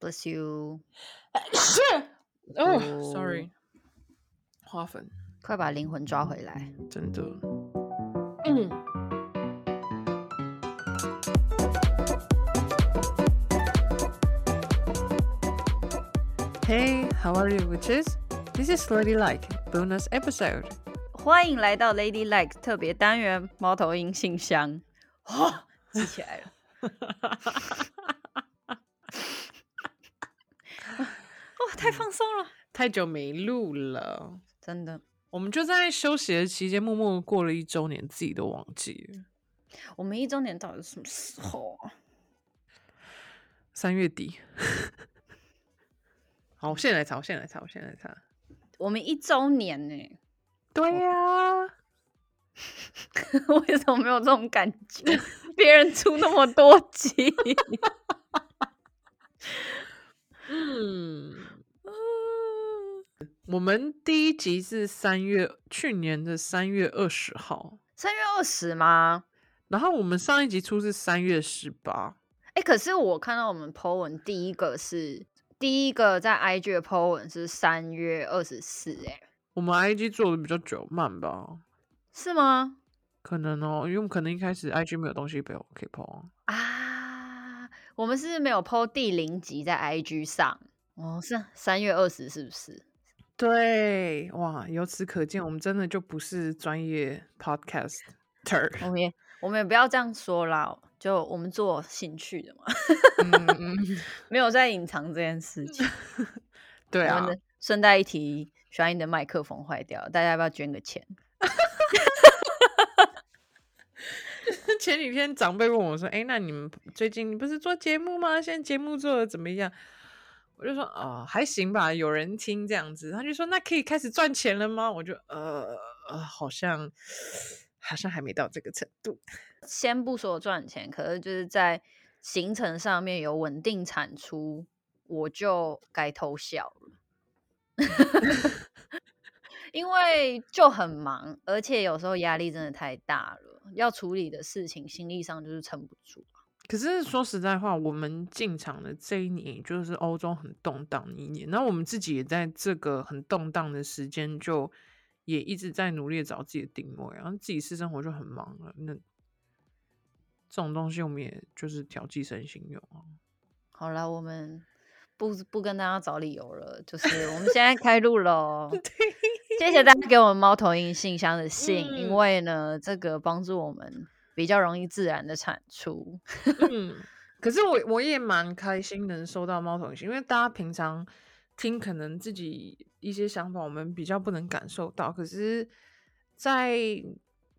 Bless you。哦，Sorry，花粉，快把灵魂抓回来，真的。嗯。Hey, how are you, witches? This is Ladylike bonus episode. 欢迎来到 Ladylike 特别单元猫头鹰信箱。哇，记起来了。 太放松了，太久没录了，真的。我们就在休息的期间，默默过了一周年，自己都忘记了。我们一周年到底是什么时候啊？三月底。好，我现在来查，我现在来查，我现在来查。我们一周年呢？对呀、啊。为什么没有这种感觉？别人出那么多集。嗯，我们第一集是三月，去年的三月二十号。三月二十吗？然后我们上一集出是三月十八。哎，可是我看到我们 po 文第一个是第一个在 IG 的 po 文是三月二十四。哎，我们 IG 做的比较久，慢吧？是吗？可能哦，因为我们可能一开始 IG 没有东西可以 po 啊。我们是没有 po 第零集在 IG 上哦，是三月二十，是不是？对，哇，由此可见，我们真的就不是专业 podcaster。我们也我们也不要这样说啦，就我们做兴趣的嘛，嗯、没有在隐藏这件事情。对啊，顺带一提，小英的麦克风坏掉，大家要不要捐个钱？前几天长辈问我说：“哎、欸，那你们最近不是做节目吗？现在节目做的怎么样？”我就说：“哦，还行吧，有人听这样子。”他就说：“那可以开始赚钱了吗？”我就呃呃，好像好像还没到这个程度。先不说赚钱，可是就是在行程上面有稳定产出，我就该偷笑了。因为就很忙，而且有时候压力真的太大了，要处理的事情心力上就是撑不住。可是说实在话，我们进场的这一年就是欧洲很动荡的一年，那我们自己也在这个很动荡的时间，就也一直在努力找自己的定位，然后自己私生活就很忙了。那这种东西，我们也就是调剂身心用啊。好了，我们不不跟大家找理由了，就是我们现在开录了。对谢谢大家给我们猫头鹰信箱的信，嗯、因为呢，这个帮助我们比较容易自然的产出。嗯，可是我我也蛮开心能收到猫头鹰，因为大家平常听可能自己一些想法，我们比较不能感受到，可是，在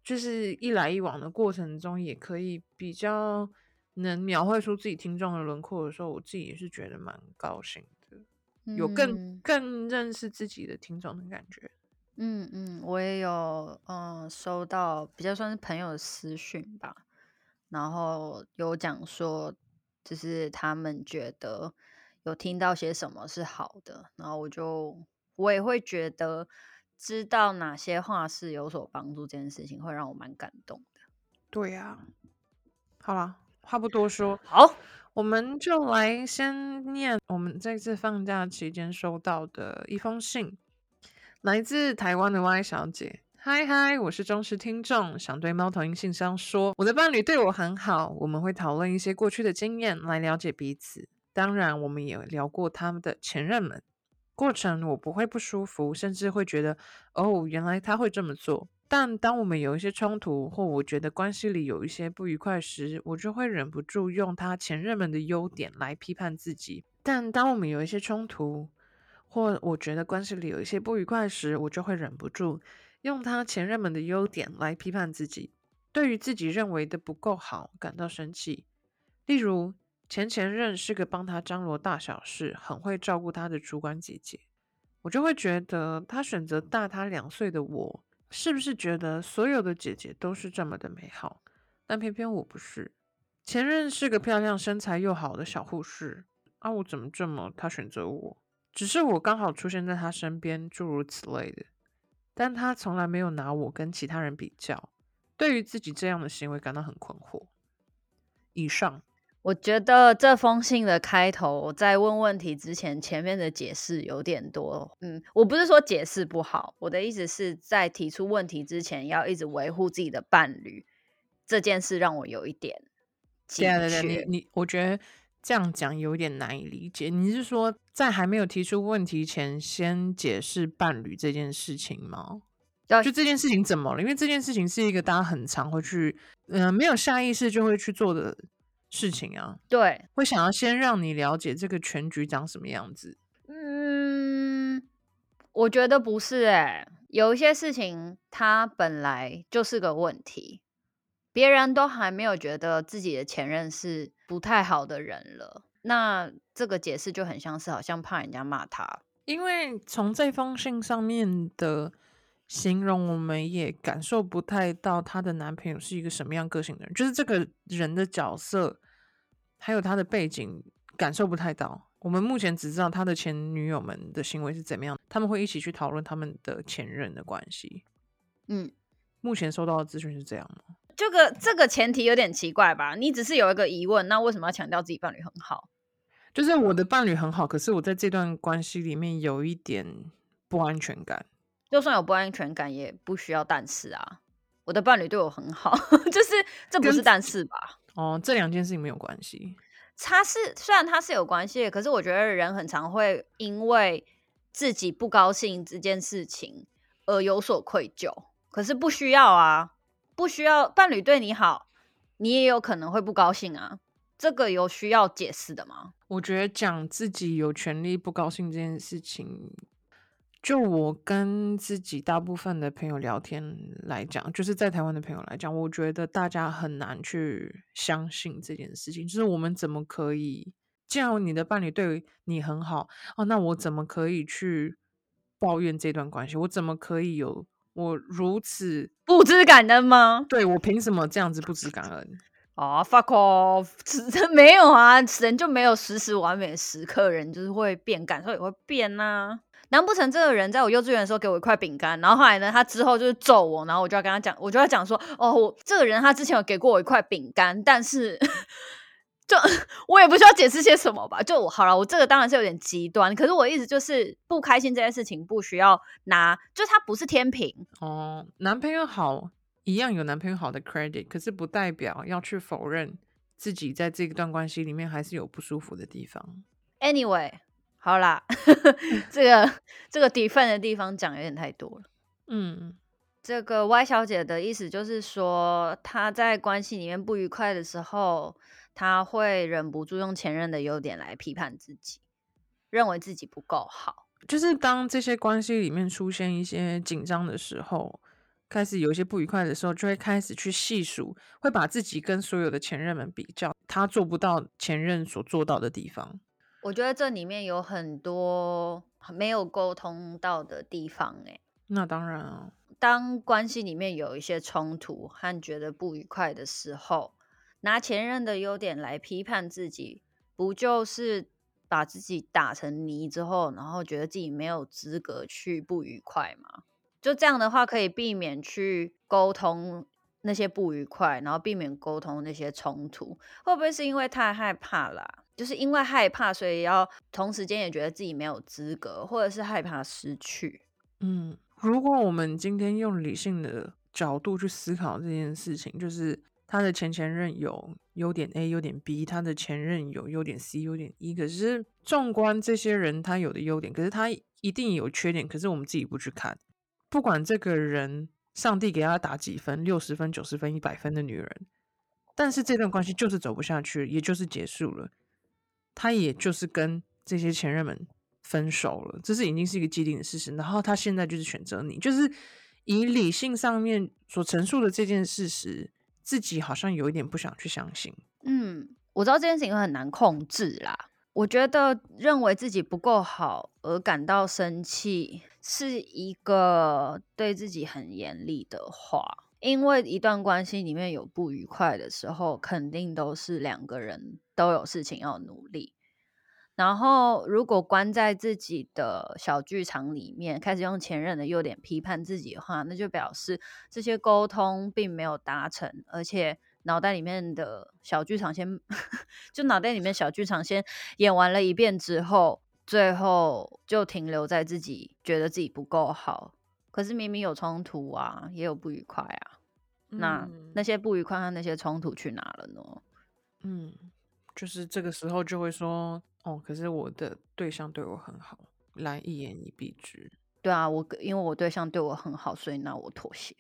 就是一来一往的过程中，也可以比较能描绘出自己听众的轮廓的时候，我自己也是觉得蛮高兴的，嗯、有更更认识自己的听众的感觉。嗯嗯，我也有嗯收到比较算是朋友的私讯吧，然后有讲说，就是他们觉得有听到些什么是好的，然后我就我也会觉得知道哪些话是有所帮助，这件事情会让我蛮感动的。对呀，好了，话不多说，好，我们就来先念我们这次放假期间收到的一封信。来自台湾的 Y 小姐，嗨嗨，我是忠实听众，想对猫头鹰信箱说，我的伴侣对我很好，我们会讨论一些过去的经验来了解彼此。当然，我们也聊过他们的前任们，过程我不会不舒服，甚至会觉得哦，原来他会这么做。但当我们有一些冲突，或我觉得关系里有一些不愉快时，我就会忍不住用他前任们的优点来批判自己。但当我们有一些冲突，或我觉得关系里有一些不愉快时，我就会忍不住用他前任们的优点来批判自己，对于自己认为的不够好感到生气。例如，前前任是个帮他张罗大小事、很会照顾他的主管姐姐，我就会觉得他选择大他两岁的我，是不是觉得所有的姐姐都是这么的美好？但偏偏我不是。前任是个漂亮、身材又好的小护士，啊，我怎么这么他选择我？只是我刚好出现在他身边，诸如此类的，但他从来没有拿我跟其他人比较，对于自己这样的行为感到很困惑。以上，我觉得这封信的开头，我在问问题之前，前面的解释有点多。嗯，我不是说解释不好，我的意思是在提出问题之前，要一直维护自己的伴侣。这件事让我有一点对对对，你你，我觉得这样讲有点难以理解。你是说在还没有提出问题前，先解释伴侣这件事情吗？就这件事情怎么了？因为这件事情是一个大家很常会去，嗯、呃，没有下意识就会去做的。事情啊，对，会想要先让你了解这个全局长什么样子。嗯，我觉得不是哎、欸，有一些事情它本来就是个问题，别人都还没有觉得自己的前任是不太好的人了，那这个解释就很像是好像怕人家骂他。因为从这封信上面的。形容我们也感受不太到她的男朋友是一个什么样个性的人，就是这个人的角色，还有他的背景感受不太到。我们目前只知道他的前女友们的行为是怎么样，他们会一起去讨论他们的前任的关系。嗯，目前收到的资讯是这样吗？这个这个前提有点奇怪吧？你只是有一个疑问，那为什么要强调自己伴侣很好？就是我的伴侣很好，可是我在这段关系里面有一点不安全感。就算有不安全感，也不需要但是啊。我的伴侣对我很好，就是这不是但是吧？哦，这两件事情没有关系。他是虽然他是有关系，可是我觉得人很常会因为自己不高兴这件事情而有所愧疚。可是不需要啊，不需要伴侣对你好，你也有可能会不高兴啊。这个有需要解释的吗？我觉得讲自己有权利不高兴这件事情。就我跟自己大部分的朋友聊天来讲，就是在台湾的朋友来讲，我觉得大家很难去相信这件事情。就是我们怎么可以，既然你的伴侣对你很好哦，那我怎么可以去抱怨这段关系？我怎么可以有我如此不知感恩吗？对，我凭什么这样子不知感恩？啊、oh，fuck off！没有啊，人就没有时时完美的时刻，人就是会变，感受也会变呐、啊。难不成这个人在我幼稚园的时候给我一块饼干，然后后来呢，他之后就是揍我，然后我就要跟他讲，我就要讲说，哦，这个人他之前有给过我一块饼干，但是就 我也不需要解释些什么吧？就我好了，我这个当然是有点极端，可是我意思就是不开心这件事情不需要拿，就他不是天平哦。男朋友好一样有男朋友好的 credit，可是不代表要去否认自己在这一段关系里面还是有不舒服的地方。Anyway。好啦，这个这个 defend 的地方讲有点太多了。嗯，这个 Y 小姐的意思就是说，她在关系里面不愉快的时候，她会忍不住用前任的优点来批判自己，认为自己不够好。就是当这些关系里面出现一些紧张的时候，开始有一些不愉快的时候，就会开始去细数，会把自己跟所有的前任们比较，他做不到前任所做到的地方。我觉得这里面有很多没有沟通到的地方，哎，那当然啊。当关系里面有一些冲突和觉得不愉快的时候，拿前任的优点来批判自己，不就是把自己打成泥之后，然后觉得自己没有资格去不愉快吗？就这样的话，可以避免去沟通那些不愉快，然后避免沟通那些冲突，会不会是因为太害怕啦？就是因为害怕，所以要同时间也觉得自己没有资格，或者是害怕失去。嗯，如果我们今天用理性的角度去思考这件事情，就是他的前前任有优点 A、优点 B，他的前任有优点 C、优点 E。可是纵观这些人，他有的优点，可是他一定有缺点。可是我们自己不去看，不管这个人上帝给他打几分，六十分、九十分、一百分的女人，但是这段关系就是走不下去，也就是结束了。他也就是跟这些前任们分手了，这是已经是一个既定的事实。然后他现在就是选择你，就是以理性上面所陈述的这件事实，自己好像有一点不想去相信。嗯，我知道这件事情很难控制啦。我觉得认为自己不够好而感到生气，是一个对自己很严厉的话。因为一段关系里面有不愉快的时候，肯定都是两个人都有事情要努力。然后，如果关在自己的小剧场里面，开始用前任的优点批判自己的话，那就表示这些沟通并没有达成，而且脑袋里面的小剧场先，就脑袋里面小剧场先演完了一遍之后，最后就停留在自己觉得自己不够好，可是明明有冲突啊，也有不愉快啊，嗯、那那些不愉快和那些冲突去哪了呢？嗯，就是这个时候就会说，哦，可是我的对象对我很好，来一言以蔽之。对啊，我因为我对象对我很好，所以那我妥协。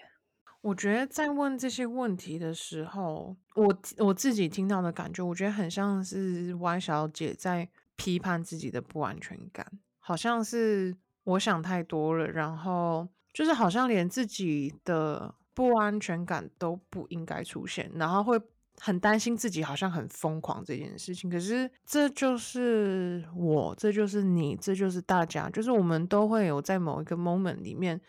我觉得在问这些问题的时候，我我自己听到的感觉，我觉得很像是 Y 小姐在批判自己的不安全感，好像是我想太多了，然后就是好像连自己的不安全感都不应该出现，然后会很担心自己好像很疯狂这件事情。可是这就是我，这就是你，这就是大家，就是我们都会有在某一个 moment 里面。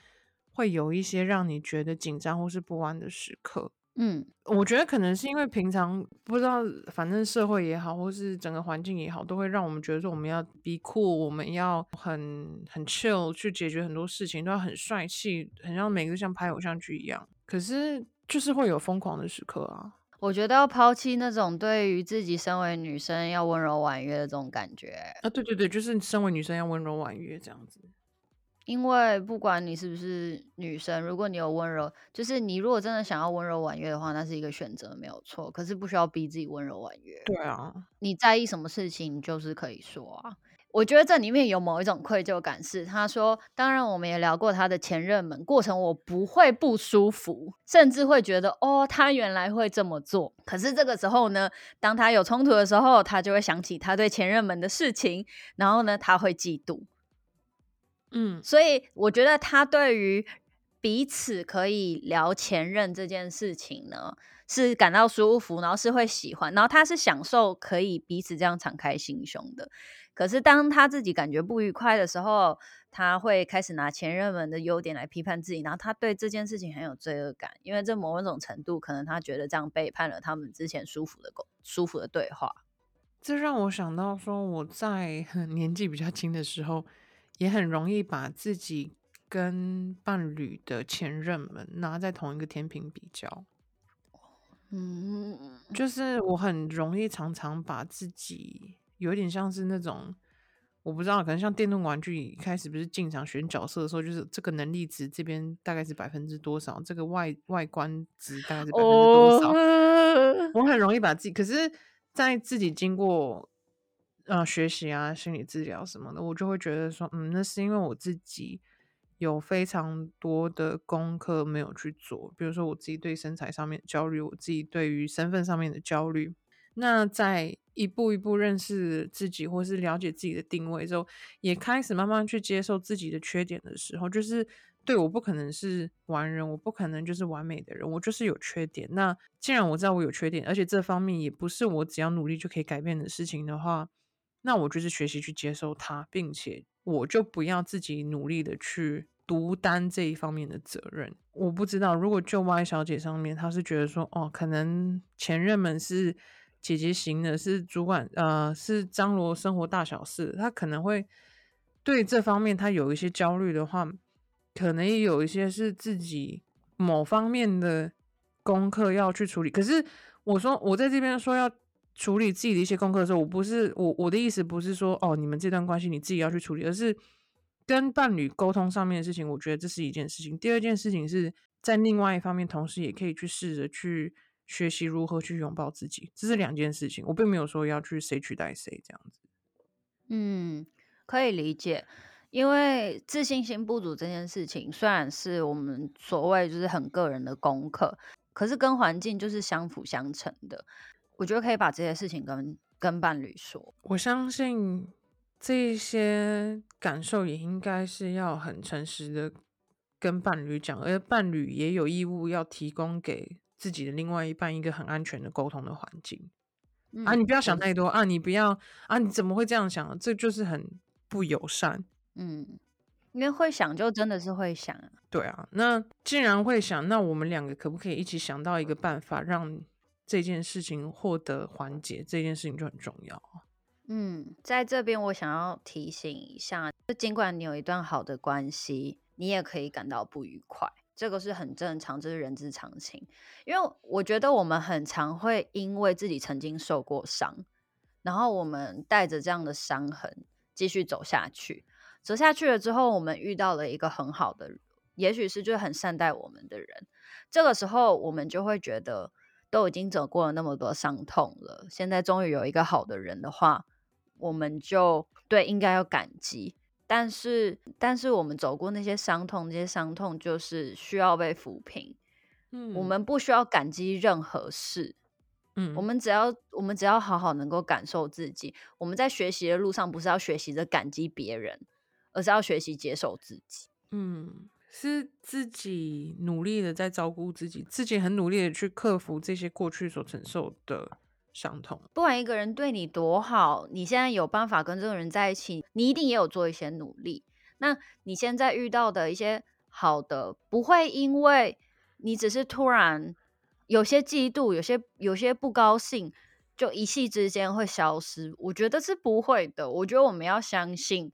会有一些让你觉得紧张或是不安的时刻，嗯，我觉得可能是因为平常不知道，反正社会也好，或是整个环境也好，都会让我们觉得说我们要 be cool，我们要很很 chill 去解决很多事情，都要很帅气，很像每个像拍偶像剧一样。可是就是会有疯狂的时刻啊！我觉得要抛弃那种对于自己身为女生要温柔婉约的这种感觉啊，对对对，就是身为女生要温柔婉约这样子。因为不管你是不是女生，如果你有温柔，就是你如果真的想要温柔婉约的话，那是一个选择，没有错。可是不需要逼自己温柔婉约。对啊，你在意什么事情，就是可以说啊。我觉得这里面有某一种愧疚感，是他说，当然我们也聊过他的前任们，过程我不会不舒服，甚至会觉得哦，他原来会这么做。可是这个时候呢，当他有冲突的时候，他就会想起他对前任们的事情，然后呢，他会嫉妒。嗯，所以我觉得他对于彼此可以聊前任这件事情呢，是感到舒服，然后是会喜欢，然后他是享受可以彼此这样敞开心胸的。可是当他自己感觉不愉快的时候，他会开始拿前任们的优点来批判自己，然后他对这件事情很有罪恶感，因为这某种程度可能他觉得这样背叛了他们之前舒服的、舒服的对话。这让我想到说，我在 年纪比较轻的时候。也很容易把自己跟伴侣的前任们拿在同一个天平比较，嗯，就是我很容易常常把自己有点像是那种，我不知道，可能像电动玩具一开始不是进场选角色的时候，就是这个能力值这边大概是百分之多少，这个外外观值大概是百分之多少，哦，我很容易把自己，可是，在自己经过。呃，学习啊，心理治疗什么的，我就会觉得说，嗯，那是因为我自己有非常多的功课没有去做，比如说我自己对身材上面的焦虑，我自己对于身份上面的焦虑。那在一步一步认识自己，或是了解自己的定位之后，也开始慢慢去接受自己的缺点的时候，就是对，我不可能是完人，我不可能就是完美的人，我就是有缺点。那既然我知道我有缺点，而且这方面也不是我只要努力就可以改变的事情的话。那我就是学习去接受它，并且我就不要自己努力的去独担这一方面的责任。我不知道，如果就 Y 小姐上面，她是觉得说，哦，可能前任们是姐姐型的，是主管，呃，是张罗生活大小事，她可能会对这方面她有一些焦虑的话，可能也有一些是自己某方面的功课要去处理。可是我说，我在这边说要。处理自己的一些功课的时候，我不是我我的意思不是说哦，你们这段关系你自己要去处理，而是跟伴侣沟通上面的事情。我觉得这是一件事情。第二件事情是在另外一方面，同时也可以去试着去学习如何去拥抱自己。这是两件事情，我并没有说要去谁取代谁这样子。嗯，可以理解，因为自信心不足这件事情，虽然是我们所谓就是很个人的功课，可是跟环境就是相辅相成的。我觉得可以把这些事情跟跟伴侣说。我相信这些感受也应该是要很诚实的跟伴侣讲，而伴侣也有义务要提供给自己的另外一半一个很安全的沟通的环境。嗯、啊，你不要想太多啊，你不要啊，你怎么会这样想？这就是很不友善。嗯，因为会想就真的是会想。对啊，那既然会想，那我们两个可不可以一起想到一个办法让？这件事情获得缓解，这件事情就很重要。嗯，在这边我想要提醒一下，就尽管你有一段好的关系，你也可以感到不愉快。这个是很正常，这是人之常情。因为我觉得我们很常会因为自己曾经受过伤，然后我们带着这样的伤痕继续走下去。走下去了之后，我们遇到了一个很好的，也许是就很善待我们的人。这个时候，我们就会觉得，都已经走过了那么多伤痛了，现在终于有一个好的人的话，我们就对应该要感激。但是，但是我们走过那些伤痛，那些伤痛就是需要被抚平。嗯，我们不需要感激任何事。嗯，我们只要我们只要好好能够感受自己。我们在学习的路上，不是要学习着感激别人。而是要学习接受自己，嗯，是自己努力的在照顾自己，自己很努力的去克服这些过去所承受的伤痛。不管一个人对你多好，你现在有办法跟这个人在一起，你一定也有做一些努力。那你现在遇到的一些好的，不会因为你只是突然有些嫉妒，有些有些不高兴，就一夕之间会消失。我觉得是不会的。我觉得我们要相信。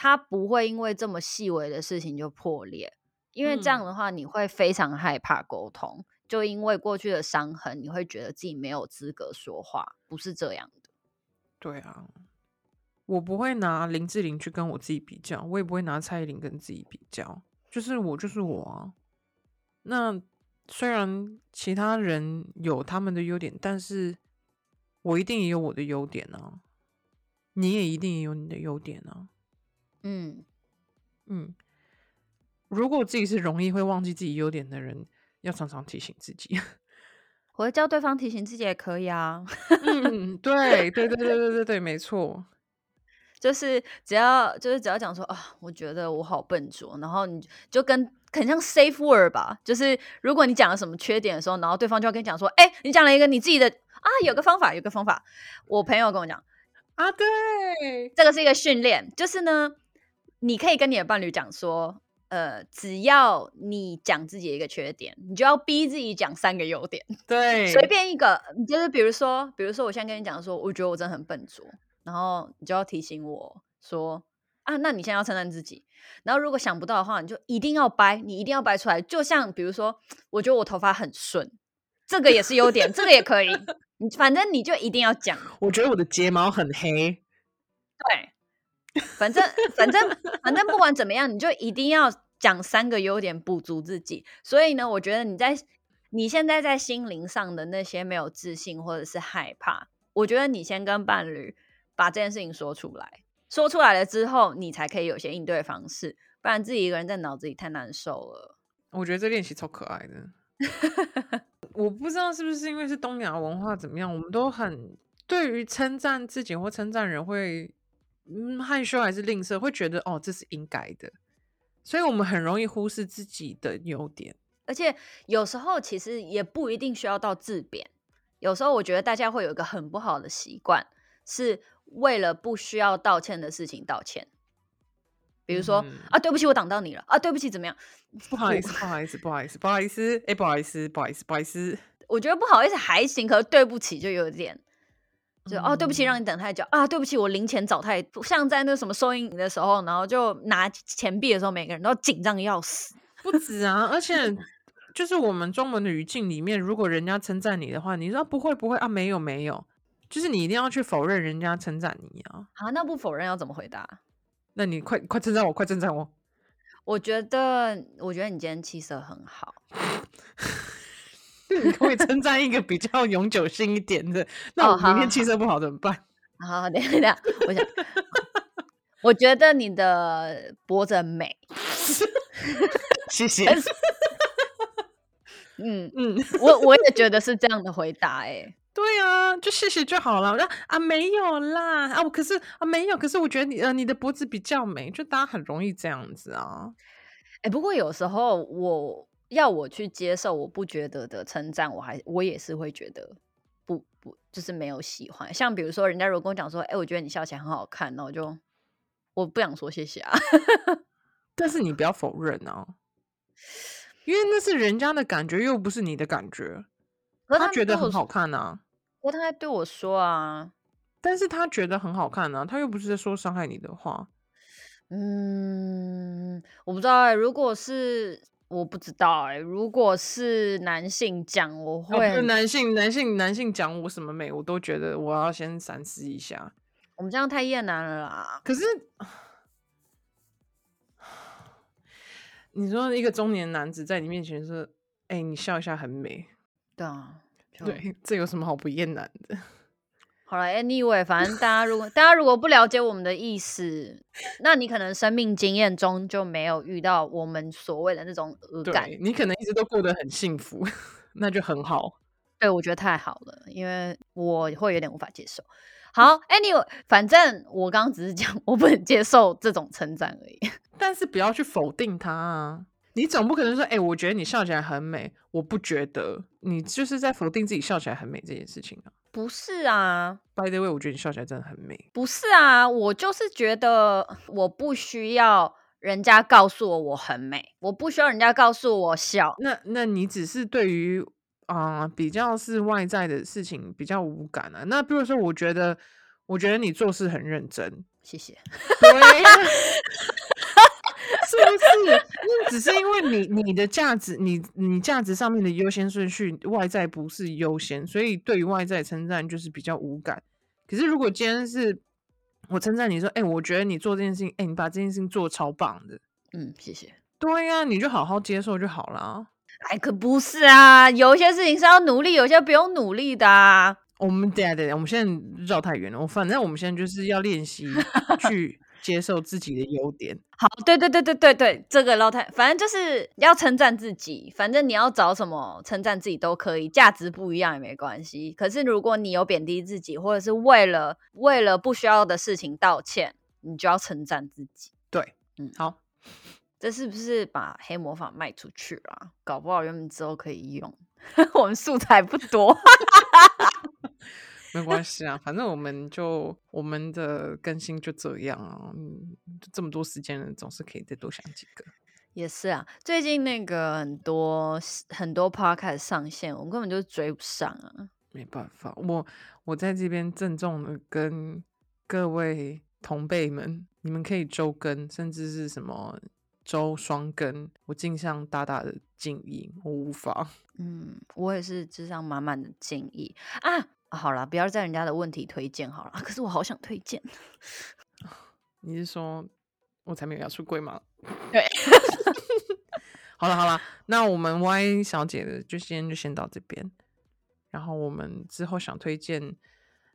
他不会因为这么细微的事情就破裂，因为这样的话你会非常害怕沟通，嗯、就因为过去的伤痕，你会觉得自己没有资格说话，不是这样的。对啊，我不会拿林志玲去跟我自己比较，我也不会拿蔡依林跟自己比较，就是我就是我啊。那虽然其他人有他们的优点，但是我一定也有我的优点啊，你也一定也有你的优点啊。嗯嗯，如果自己是容易会忘记自己优点的人，要常常提醒自己。我会叫对方提醒自己也可以啊。嗯，对对对对对对对，没错。就是只要就是只要讲说啊，我觉得我好笨拙，然后你就跟很像 safe word 吧。就是如果你讲了什么缺点的时候，然后对方就要跟你讲说，哎、欸，你讲了一个你自己的啊，有个方法，有个方法。我朋友跟我讲啊，对，这个是一个训练，就是呢。你可以跟你的伴侣讲说，呃，只要你讲自己的一个缺点，你就要逼自己讲三个优点。对，随便一个，就是比如说，比如说，我现在跟你讲说，我觉得我真的很笨拙，然后你就要提醒我说，啊，那你现在要称赞自己。然后如果想不到的话，你就一定要掰，你一定要掰出来。就像比如说，我觉得我头发很顺，这个也是优点，这个也可以。你反正你就一定要讲。我觉得我的睫毛很黑，对。反正反正反正不管怎么样，你就一定要讲三个优点补足自己。所以呢，我觉得你在你现在在心灵上的那些没有自信或者是害怕，我觉得你先跟伴侣把这件事情说出来，说出来了之后，你才可以有些应对方式。不然自己一个人在脑子里太难受了。我觉得这练习超可爱的。我不知道是不是因为是东亚文化怎么样，我们都很对于称赞自己或称赞人会。嗯，害羞还是吝啬，会觉得哦，这是应该的，所以我们很容易忽视自己的优点，而且有时候其实也不一定需要到自贬。有时候我觉得大家会有一个很不好的习惯，是为了不需要道歉的事情道歉。比如说、嗯、啊，对不起，我挡到你了啊，对不起，怎么样？不好意思，不好意思，不好意思，不好意思，哎，不好意思，不好意思，不好意思。我觉得不好意思还行，可是对不起就有点。就哦，对不起，让你等太久啊！对不起，我零钱找太多，像在那什么收银的时候，然后就拿钱币的时候，每个人都紧张的要死。不止啊，而且 就是我们中文的语境里面，如果人家称赞你的话，你说不会不会啊，没有没有，就是你一定要去否认人家称赞你啊。啊，那不否认要怎么回答？那你快快称赞我，快称赞我。我觉得，我觉得你今天气色很好。你可以称赞一个比较永久性一点的，那我明天气色不好怎么办？哦、好，好，好，等一下，我想，我觉得你的脖子很美，谢谢。嗯嗯，我我也觉得是这样的回答、欸，哎，对啊，就谢谢就好了。我说啊，没有啦，啊，我可是啊，没有，可是我觉得你呃，你的脖子比较美，就大家很容易这样子啊。哎、欸，不过有时候我。要我去接受我不觉得的称赞，我还我也是会觉得不不就是没有喜欢。像比如说，人家如果跟我讲说，哎、欸，我觉得你笑起来很好看，那我就我不想说谢谢啊。但是你不要否认啊，因为那是人家的感觉，又不是你的感觉。他，他觉得很好看啊，我他还对我说啊，但是他觉得很好看啊，他又不是在说伤害你的话。嗯，我不知道哎、欸，如果是。我不知道哎、欸，如果是男性讲，我会、哦、男性男性男性讲我什么美，我都觉得我要先三思一下。我们这样太厌男了啦。可是你说一个中年男子在你面前说：“哎、欸，你笑一下很美。”对啊，对，这有什么好不厌男的？好了，Anyway，反正大家如果大家如果不了解我们的意思，那你可能生命经验中就没有遇到我们所谓的那种恶感。你可能一直都过得很幸福，那就很好。对，我觉得太好了，因为我会有点无法接受。好，Anyway，反正我刚刚只是讲我不能接受这种称赞而已。但是不要去否定它啊！你总不可能说，哎、欸，我觉得你笑起来很美，我不觉得。你就是在否定自己笑起来很美这件事情啊。不是啊，By the way，我觉得你笑起来真的很美。不是啊，我就是觉得我不需要人家告诉我我很美，我不需要人家告诉我笑。那那你只是对于啊、呃、比较是外在的事情比较无感啊。那比如说，我觉得我觉得你做事很认真，谢谢。对呀。是不是？那只是因为你你的价值，你你价值上面的优先顺序，外在不是优先，所以对于外在称赞就是比较无感。可是如果今天是我称赞你说，哎、欸，我觉得你做这件事情，哎、欸，你把这件事情做超棒的，嗯，谢谢。对呀、啊，你就好好接受就好了。哎，可不是啊，有一些事情是要努力，有些不用努力的啊。我们等下等下，我们现在绕太远了。我反正我们现在就是要练习 去。接受自己的优点，好，对对对对对对，这个老太，反正就是要称赞自己，反正你要找什么称赞自己都可以，价值不一样也没关系。可是如果你有贬低自己，或者是为了为了不需要的事情道歉，你就要称赞自己。对，嗯，好，这是不是把黑魔法卖出去了？搞不好原本之后可以用，我们素材不多。没关系啊，反正我们就我们的更新就这样啊，这么多时间了，总是可以再多想几个。也是啊，最近那个很多很多 podcast 上线，我们根本就追不上啊。没办法，我我在这边郑重的跟各位同辈们，你们可以周更，甚至是什么周双更，我敬上大大的敬意，我无法。嗯，我也是致上满满的敬意啊。好了，不要在人家的问题推荐好了。可是我好想推荐。你是说我才没有要出柜吗？对。好了好了，那我们 Y 小姐的就先就先到这边。然后我们之后想推荐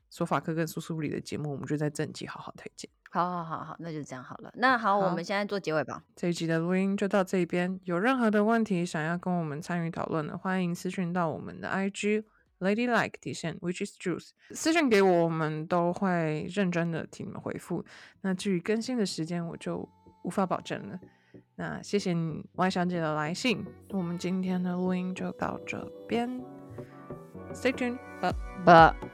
说法克跟苏苏里的节目，我们就在正集好好推荐。好好好好，那就这样好了。那好，好我们现在做结尾吧。这一集的录音就到这边。有任何的问题想要跟我们参与讨论的，欢迎私讯到我们的 IG。Ladylike 底线，which is juice 私信给我，我们都会认真的替你们回复。那至于更新的时间，我就无法保证了。那谢谢你 Y 小姐的来信，我们今天的录音就到这边。Stay tuned，拜拜。